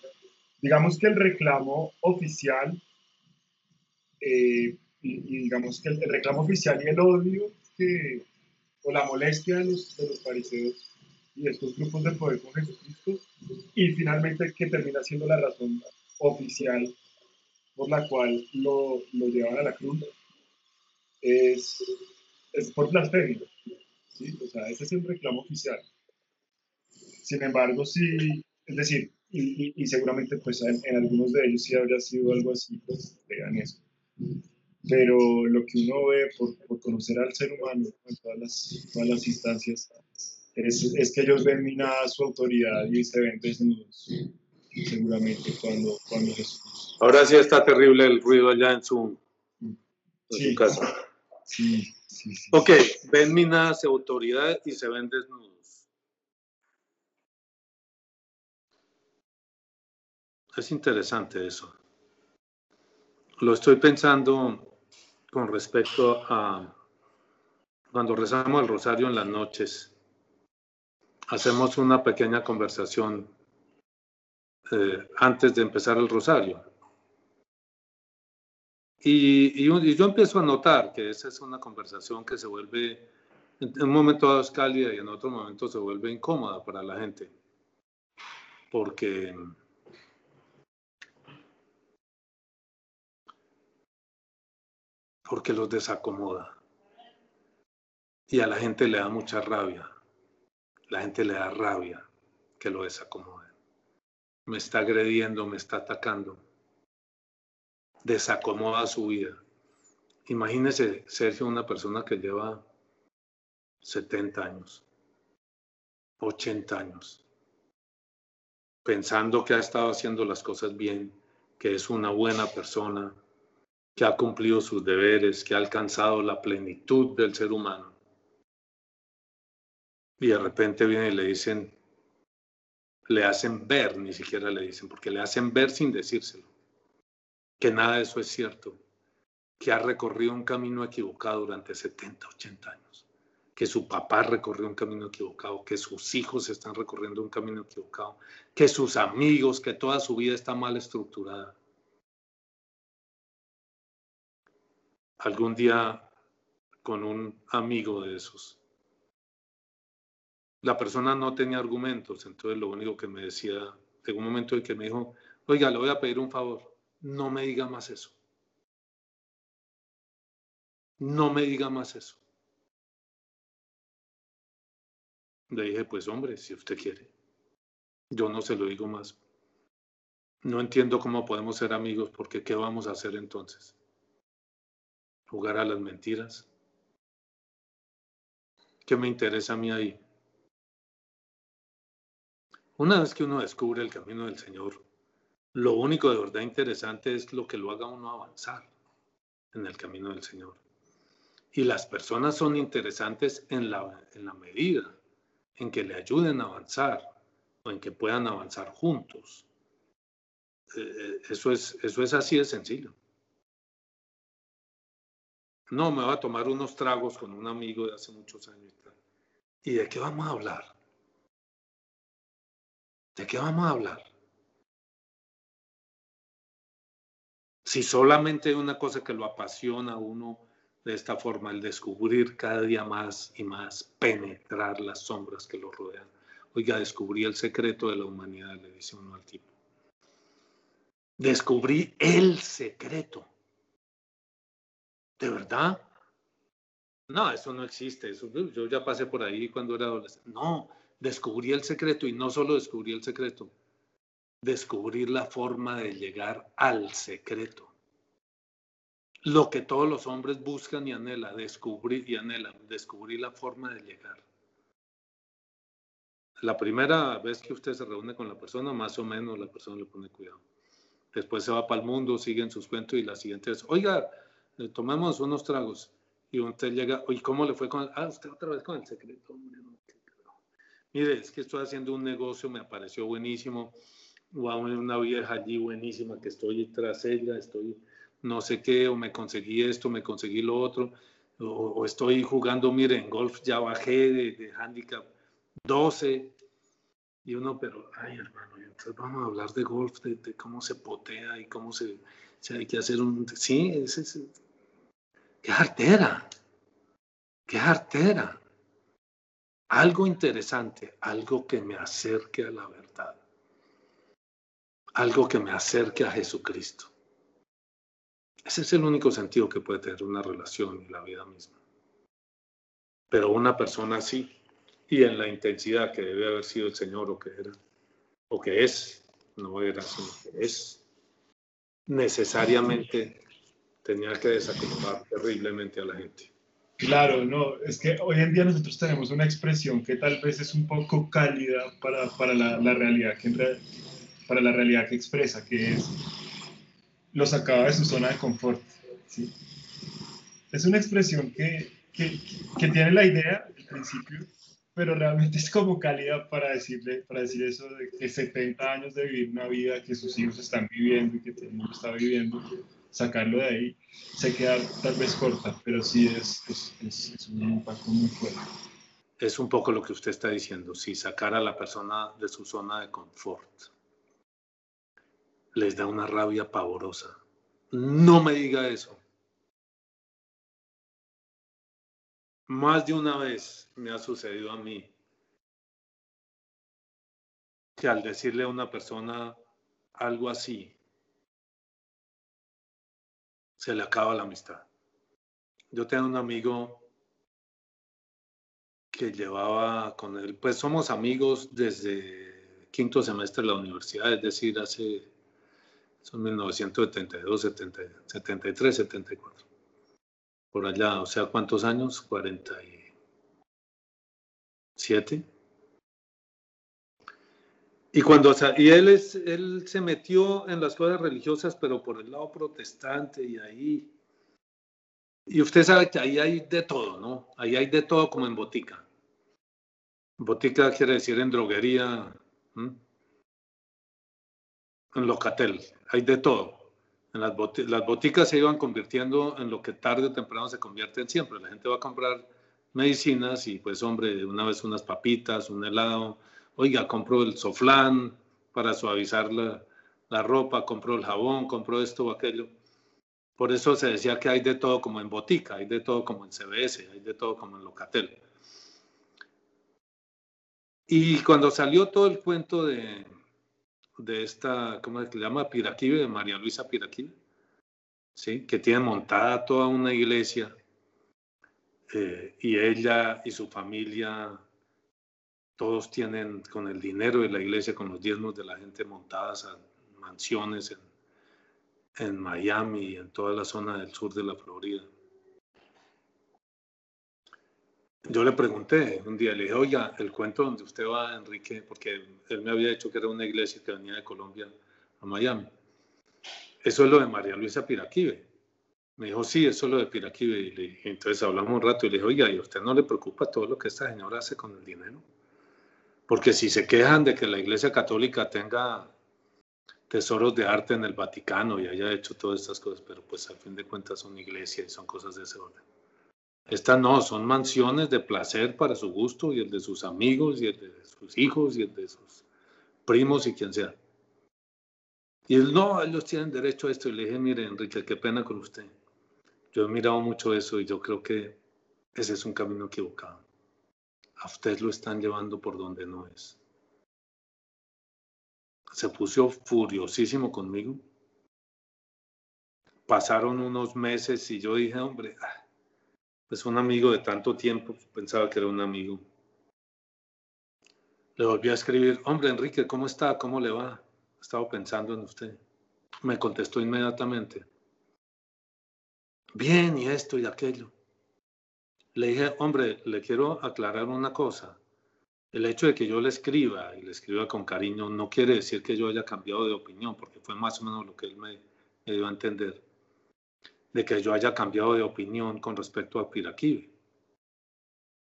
Digamos que el reclamo oficial, eh, y, digamos que el, reclamo oficial y el odio o la molestia de los, de los fariseos y estos grupos de poder con Jesucristo, y finalmente que termina siendo la razón oficial por la cual lo, lo llevan a la cruz, es, es por blasfemia. ¿sí? O sea, ese es el reclamo oficial. Sin embargo, sí, es decir, y, seguramente pues en, algunos de ellos sí habría sido algo así, pues vean eso. Pero lo que uno ve por, por conocer al ser humano en todas las, todas las instancias es, es, que ellos ven minada su autoridad y se ven desnudos, seguramente cuando, cuando Jesús. Ahora sí está terrible el ruido allá en su, en su casa. Sí, sí, sí. Ok, ven minada su autoridad y se ven desnudos. Es interesante eso. Lo estoy pensando con respecto a cuando rezamos el rosario en las noches. Hacemos una pequeña conversación eh, antes de empezar el rosario. Y, y, yo empiezo a notar que esa es una conversación que se vuelve, en un momento es cálida y en otro momento se vuelve incómoda para la gente. Porque porque los desacomoda. Y a la gente le da mucha rabia. La gente le da rabia que lo desacomode. Me está agrediendo, me está atacando. Desacomoda su vida. Imagínese, Sergio, una persona que lleva 70 años, 80 años, pensando que ha estado haciendo las cosas bien, que es una buena persona, que ha cumplido sus deberes, que ha alcanzado la plenitud del ser humano. Y de repente vienen y le dicen, le hacen ver, ni siquiera le dicen, porque le hacen ver sin decírselo, que nada de eso es cierto, que ha recorrido un camino equivocado durante 70, 80 años, que su papá recorrió un camino equivocado, que sus hijos están recorriendo un camino equivocado, que sus amigos, que toda su vida está mal estructurada. algún día con un amigo de esos. La persona no tenía argumentos, entonces lo único que me decía, en un momento en que me dijo, oiga, le voy a pedir un favor, no me diga más eso. No me diga más eso. Le dije, pues hombre, si usted quiere, yo no se lo digo más. No entiendo cómo podemos ser amigos porque ¿qué vamos a hacer entonces? jugar a las mentiras. ¿Qué me interesa a mí ahí? Una vez que uno descubre el camino del Señor, lo único de verdad interesante es lo que lo haga uno avanzar en el camino del Señor. Y las personas son interesantes en la, en la medida en que le ayuden a avanzar o en que puedan avanzar juntos. Eh, eh, eso, es, eso es así de sencillo. No, me voy a tomar unos tragos con un amigo de hace muchos años. ¿Y de qué vamos a hablar? ¿De qué vamos a hablar? Si solamente una cosa que lo apasiona a uno de esta forma, el descubrir cada día más y más, penetrar las sombras que lo rodean. Oiga, descubrí el secreto de la humanidad, le dice uno al tipo. Descubrí el secreto. ¿De verdad? No, eso no existe. Yo ya pasé por ahí cuando era adolescente. No, descubrí el secreto y no solo descubrí el secreto, descubrir la forma de llegar al secreto. lo que todos los hombres buscan y anhelan, descubrir y anhelan, descubrir la forma de llegar. La primera vez que usted se reúne con la persona, más o menos la persona le pone cuidado. Después se va para el mundo, siguen sus cuentos y la siguiente es, oiga, eh, tomemos unos tragos. Y usted llega, oye, ¿cómo le fue con el? Ah, usted otra vez con el secreto. Mire, es que estoy haciendo un negocio, me apareció buenísimo. A una vieja allí buenísima que estoy tras ella, estoy no sé qué, o me conseguí esto, me conseguí lo otro, o, estoy jugando, mire, en golf ya bajé de, de handicap 12. Y uno, pero, ay hermano, entonces vamos a hablar de golf, de, cómo se potea y cómo se, se, hay que hacer un... Sí, es, es, qué artera, qué artera. Algo interesante, algo que me acerque a la verdad, algo que me acerque a Jesucristo. Ese es el único sentido que puede tener una relación y la vida misma. Pero una persona así, y en la intensidad que debe haber sido el Señor o que era, o que es, no era, sino que es, necesariamente tenía que desacomodar terriblemente a la gente. Claro, no, es que hoy en día nosotros tenemos una expresión que tal vez es un poco cálida para, para la, la, realidad que para la realidad que expresa, que es lo sacaba de su zona de confort. ¿sí? Es una expresión que, que, que tiene la idea, el principio, pero realmente es como cálida para decirle, para decir eso de que 70 años de vivir una vida que sus hijos están viviendo y que todo el mundo está viviendo, sacarlo de ahí, se queda tal vez corta, pero sí es, es, es, un impacto muy fuerte. Es un poco lo que usted está diciendo, si sacar a la persona de su zona de confort les da una rabia pavorosa. No me diga eso. Más de una vez me ha sucedido a mí que al decirle a una persona algo así, se le acaba la amistad. Yo tengo un amigo que llevaba con él, pues somos amigos desde quinto semestre de la universidad, es decir, hace son 1972, 73, 74. Por allá, o sea, ¿cuántos años? 47. Y cuando y él, es, él se metió en las cosas religiosas, pero por el lado protestante y ahí. Y usted sabe que ahí hay de todo, ¿no? Ahí hay de todo como en botica. Botica quiere decir en droguería en Locatel, hay de todo. En las, las boticas se iban convirtiendo en lo que tarde o temprano se convierten siempre. La gente va a comprar medicinas y pues hombre, una vez unas papitas, un helado, oiga, compro el soflán para suavizar la, la ropa, compro el jabón, compro esto o aquello. Por eso se decía que hay de todo como en botica, hay de todo como en CBS, hay de todo como en Locatel. Y cuando salió todo el cuento de, de esta, ¿cómo se llama? Piraquive, de María Luisa Piraquive, que tiene montada toda una iglesia eh, y ella y su familia, todos tienen con el dinero de la iglesia, con los diezmos de la gente montadas a mansiones en, Miami y en toda la zona del sur de la Florida. Yo le pregunté un día, le dije, oiga, el cuento donde usted va, Enrique, porque él me había dicho que era una iglesia que venía de Colombia a Miami. Eso es lo de María Luisa Piraquive. Me dijo, sí, eso es lo de Piraquive. Y, entonces hablamos un rato y le dije, oiga, ¿y a usted no le preocupa todo lo que esta señora hace con el dinero? Porque si se quejan de que la iglesia católica tenga tesoros de arte en el Vaticano y haya hecho todas estas cosas, pero pues al fin de cuentas son iglesias y son cosas de ese orden. Estas no, son mansiones de placer para su gusto y el de sus amigos y el de sus hijos y el de sus primos y quien sea. Y él, no, ellos tienen derecho a esto. Y le dije, mire, Enrique, qué pena con usted. Yo he mirado mucho eso y yo creo que ese es un camino equivocado. A usted lo están llevando por donde no es. Se puso furiosísimo conmigo. Pasaron unos meses y yo dije, hombre, ah, pues un amigo de tanto tiempo, pensaba que era un amigo. Le volví a escribir, hombre Enrique, ¿cómo está? ¿Cómo le va? Estaba pensando en usted. Me contestó inmediatamente. bien y esto y aquello. Le dije, hombre, le quiero aclarar una cosa. El hecho de que yo le escriba y le escriba con cariño no quiere decir que yo haya cambiado de opinión, porque fue más o menos lo que él me, dio a entender, de que yo haya cambiado de opinión con respecto a Piraquive.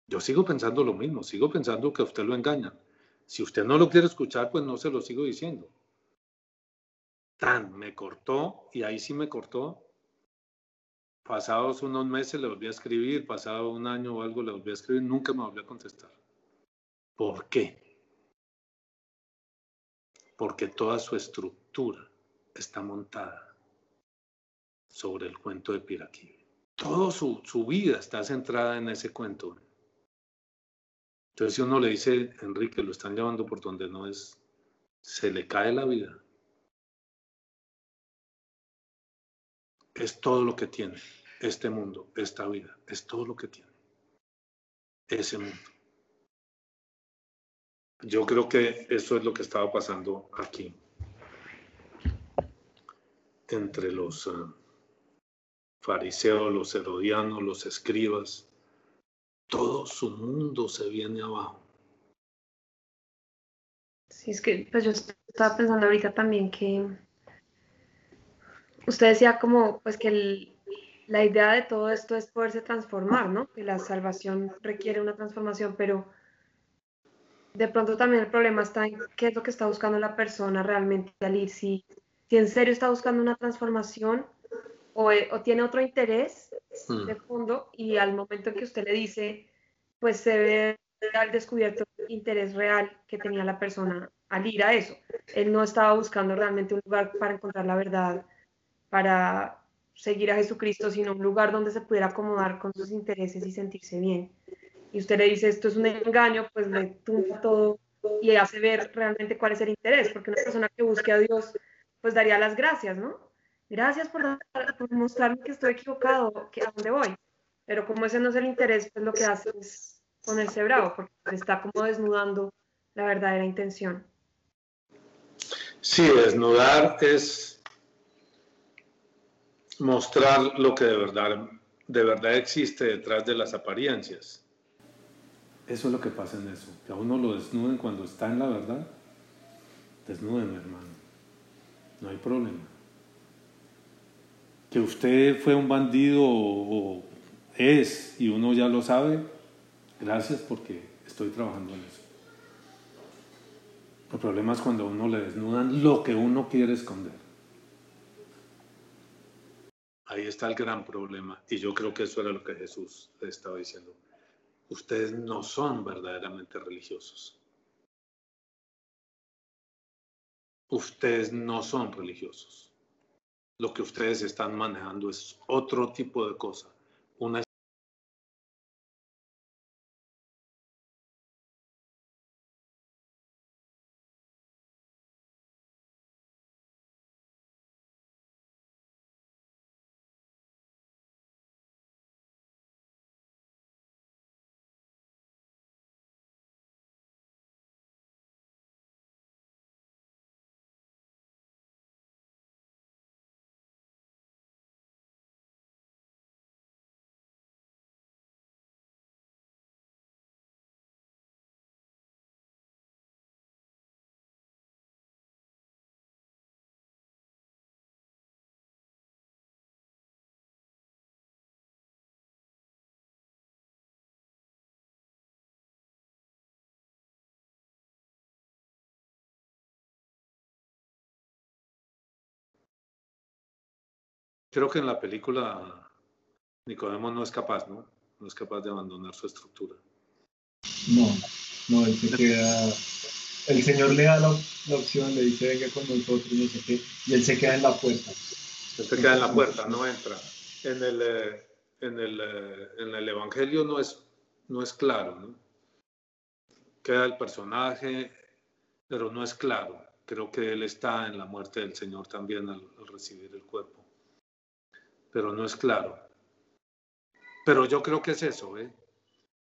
Yo sigo pensando lo mismo, sigo pensando que usted lo engaña. Si usted no lo quiere escuchar, pues no se lo sigo diciendo. Tan, me cortó y ahí sí me cortó. Pasados unos meses le volví a escribir, pasado un año o algo le volví a escribir, nunca me volvió a contestar. ¿Por qué? Porque toda su estructura está montada sobre el cuento de Piraquí. Toda su, su, vida está centrada en ese cuento. Entonces, si uno le dice, Enrique, lo están llevando por donde no es, se le cae la vida. Es todo lo que tiene este mundo, esta vida, es todo lo que tiene ese mundo. Yo creo que eso es lo que estaba pasando aquí entre los ah, fariseos, los herodianos, los escribas. Todo su mundo se viene abajo. Sí, es que pues yo estaba pensando ahorita también que usted decía como pues que la idea de todo esto es poderse transformar, ¿no? Que la salvación requiere una transformación, pero de pronto también el problema está en qué es lo que está buscando la persona realmente al ir, si, si en serio está buscando una transformación o, eh, o tiene otro interés hmm. de fondo y al momento en que usted le dice, pues se ve al descubierto el interés real que tenía la persona al ir a eso. Él no estaba buscando realmente un lugar para encontrar la verdad, para seguir a Jesucristo, sino un lugar donde se pudiera acomodar con sus intereses y sentirse bien y usted le dice esto es un engaño, pues le tumba todo y hace ver realmente cuál es el interés, porque una persona que busque a Dios, pues daría las gracias, ¿no? Gracias por, mostrarme que estoy equivocado, que a dónde voy. Pero como ese no es el interés, pues lo que hace es ponerse bravo, porque está como desnudando la verdadera intención. Sí, desnudar es mostrar lo que de verdad, de verdad existe detrás de las apariencias. Eso es lo que pasa en eso. Que a uno lo desnuden cuando está en la verdad. Desnuden, hermano. No hay problema. Que usted fue un bandido o, es y uno ya lo sabe, gracias porque estoy trabajando en eso. El problema es cuando a uno le desnudan lo que uno quiere esconder. Ahí está el gran problema. Y yo creo que eso era lo que Jesús le estaba diciendo ustedes no son verdaderamente religiosos. Ustedes no son religiosos. Lo que ustedes están manejando es otro tipo de cosa, Creo que en la película Nicodemo no es capaz, ¿no? No es capaz de abandonar su estructura. No, no, él se queda. El Señor le da la, opción, le dice venga con nosotros, no sé qué, y él se queda en la puerta. Él se queda en la puerta, no entra. En el, eh, en el, eh, en el Evangelio no es, no es claro, ¿no? Queda el personaje, pero no es claro. Creo que él está en la muerte del Señor también al recibir el cuerpo pero no es claro. Pero yo creo que es eso, ¿eh?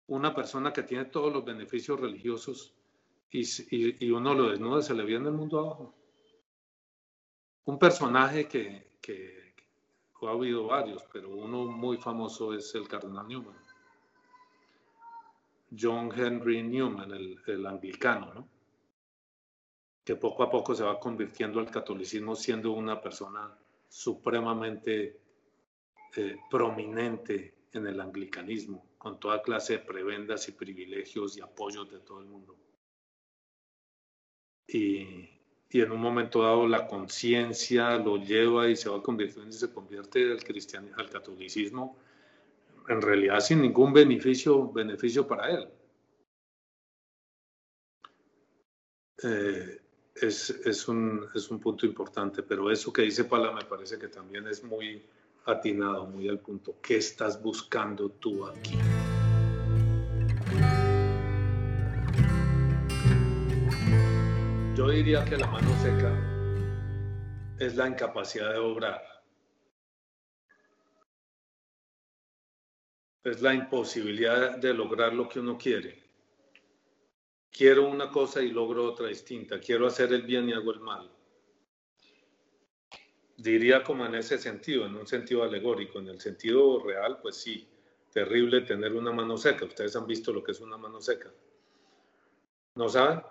Una persona que tiene todos los beneficios religiosos y, uno lo desnuda, se le viene el mundo abajo. Un personaje que, ha habido varios, pero uno muy famoso es el cardenal Newman. John Henry Newman, el, anglicano, ¿no? que poco a poco se va convirtiendo al catolicismo siendo una persona supremamente eh, prominente en el anglicanismo, con toda clase de prebendas y privilegios y apoyos de todo el mundo. Y, y en un momento dado la conciencia lo lleva y se va convirtiendo y se convierte del cristianismo al catolicismo, en realidad sin ningún beneficio, beneficio para él. Eh, es, es, un, es un punto importante, pero eso que dice Pala me parece que también es muy atinado, muy al punto. ¿Qué estás buscando tú aquí? Yo diría que la mano seca es la incapacidad de obrar. Es la imposibilidad de lograr lo que uno quiere. Quiero una cosa y logro otra distinta. Quiero hacer el bien y hago el mal. Diría como en ese sentido, en un sentido alegórico. En el sentido real, pues sí, terrible tener una mano seca. Ustedes han visto lo que es una mano seca. ¿No saben?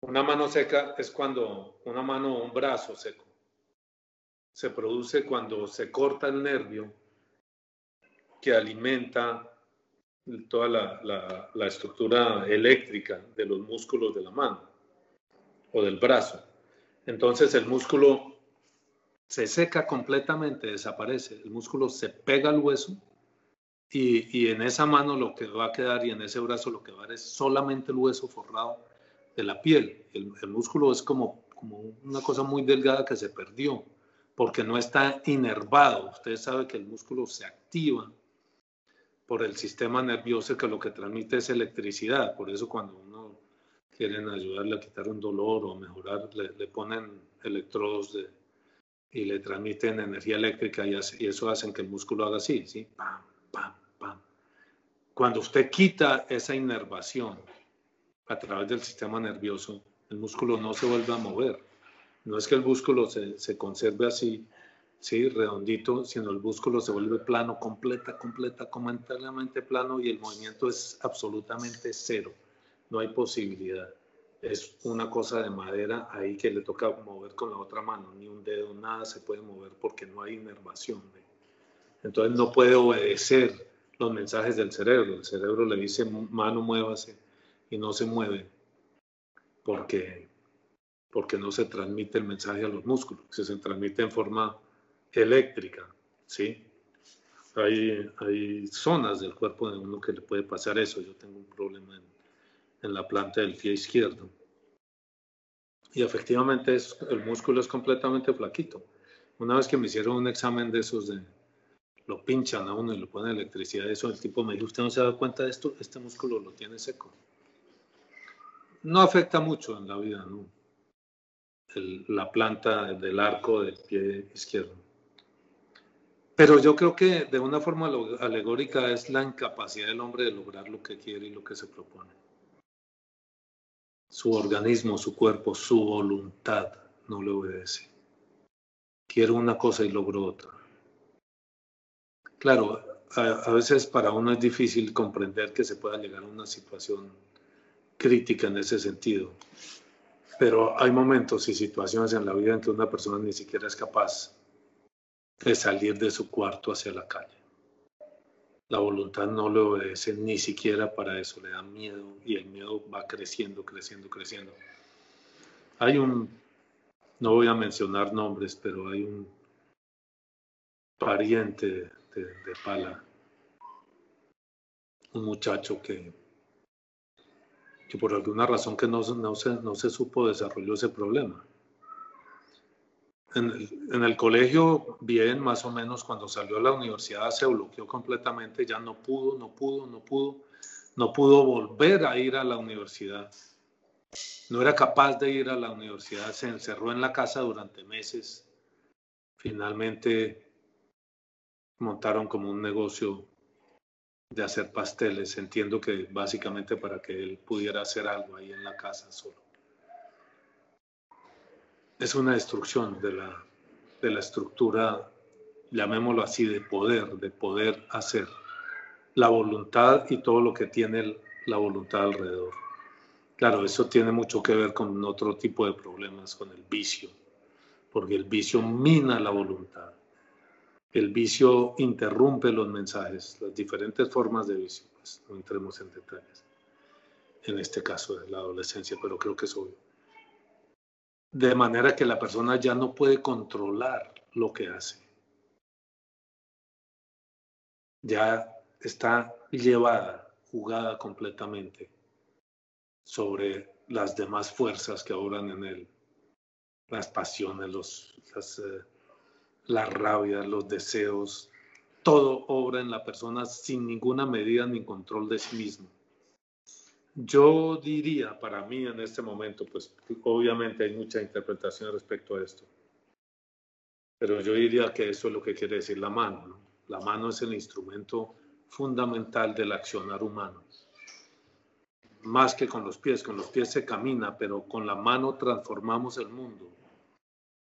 Una mano seca es cuando una mano o un brazo seco se produce cuando se corta el nervio que alimenta toda la, la, estructura eléctrica de los músculos de la mano o del brazo. Entonces el músculo se seca completamente, desaparece. El músculo se pega al hueso y, y, en esa mano lo que va a quedar y en ese brazo lo que va a dar es solamente el hueso forrado de la piel. El, músculo es como, como una cosa muy delgada que se perdió porque no está inervado. Ustedes saben que el músculo se activa por el sistema nervioso que lo que transmite es electricidad. Por eso cuando uno quieren ayudarle a quitar un dolor o mejorar, le, ponen electrodos y le transmiten energía eléctrica y, y, eso hace que el músculo haga así, ¿sí? Pam, pam, pam. Cuando usted quita esa inervación, a través del sistema nervioso, el músculo no se vuelve a mover. No es que el músculo se, se conserve así, sí, redondito, sino el músculo se vuelve plano, completa, completa, completamente plano y el movimiento es absolutamente cero. No hay posibilidad. Es una cosa de madera ahí que le toca mover con la otra mano, ni un dedo, nada se puede mover porque no hay inervación. Entonces no puede obedecer los mensajes del cerebro. El cerebro le dice, mano, muévase y no se mueve porque, porque no se transmite el mensaje a los músculos, se, se transmite en forma eléctrica, ¿sí? Hay, hay zonas del cuerpo de uno que le puede pasar eso. Yo tengo un problema en, en la planta del pie izquierdo. Y efectivamente es, el músculo es completamente flaquito. Una vez que me hicieron un examen de esos lo pinchan a uno y lo ponen electricidad, eso el tipo me dijo, ¿usted no se da cuenta de esto? Este músculo lo tiene seco no afecta mucho en la vida, ¿no? la planta del arco del pie izquierdo. Pero yo creo que de una forma alegórica es la incapacidad del hombre de lograr lo que quiere y lo que se propone. Su organismo, su cuerpo, su voluntad no le obedece. Quiero una cosa y logro otra. Claro, a, a veces para uno es difícil comprender que se pueda llegar a una situación crítica en ese sentido. Pero hay momentos y situaciones en la vida en que una persona ni siquiera es capaz de salir de su cuarto hacia la calle. La voluntad no le obedece ni siquiera para eso, le da miedo y el miedo va creciendo, creciendo, creciendo. Hay un, no voy a mencionar nombres, pero hay un pariente de, Pala, un muchacho que que por alguna razón que no, no, se, no se supo desarrolló ese problema. En el, colegio, bien, más o menos, cuando salió a la universidad se bloqueó completamente, ya no pudo, no pudo, no pudo, no pudo volver a ir a la universidad. No era capaz de ir a la universidad, se encerró en la casa durante meses. Finalmente montaron como un negocio de hacer pasteles. Entiendo que básicamente para que él pudiera hacer algo ahí en la casa solo. Es una destrucción de la, de la estructura llamémoslo así, de poder, de poder hacer. La voluntad y todo lo que tiene la voluntad alrededor. Claro, eso tiene mucho que ver con otro tipo de problemas, con el vicio, porque el vicio mina la voluntad. El vicio interrumpe los mensajes, las diferentes formas de vicio. Pues no entremos en detalles. En este caso de la adolescencia, pero creo que es obvio. De manera que la persona ya no puede controlar lo que hace. Ya está llevada, jugada completamente sobre las demás fuerzas que obran en él, las pasiones, los, las, eh, la rabia, los deseos, todo obra en la persona sin ninguna medida ni control de sí mismo. Yo diría para mí en este momento, pues obviamente hay mucha interpretación respecto a esto, pero yo diría que eso es lo que quiere decir la mano. La mano es el instrumento fundamental del accionar humano. Más que con los pies, con los pies se camina, pero con la mano transformamos el mundo.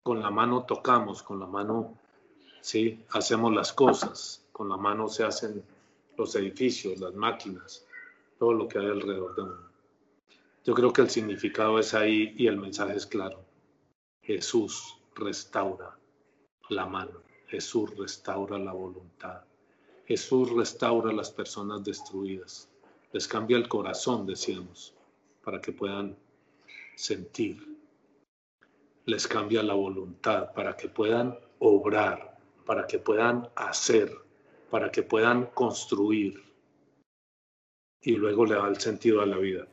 Con la mano tocamos, con la mano ¿sí? hacemos las cosas, con la mano se hacen los edificios, las máquinas, todo lo que hay alrededor de uno. Yo creo que el significado es ahí y el mensaje es claro. Jesús restaura la mano, Jesús restaura la voluntad, Jesús restaura las personas destruidas, les cambia el corazón, decíamos, para que puedan sentir, les cambia la voluntad para que puedan obrar, para que puedan hacer, para que puedan construir y luego le da el sentido a la vida.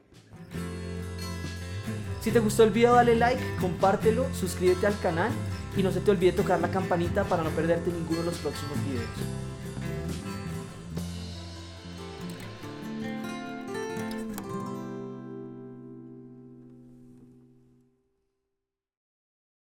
Si te gustó el video dale like, compártelo, suscríbete al canal y no se te olvide tocar la campanita para no perderte ninguno de los próximos videos.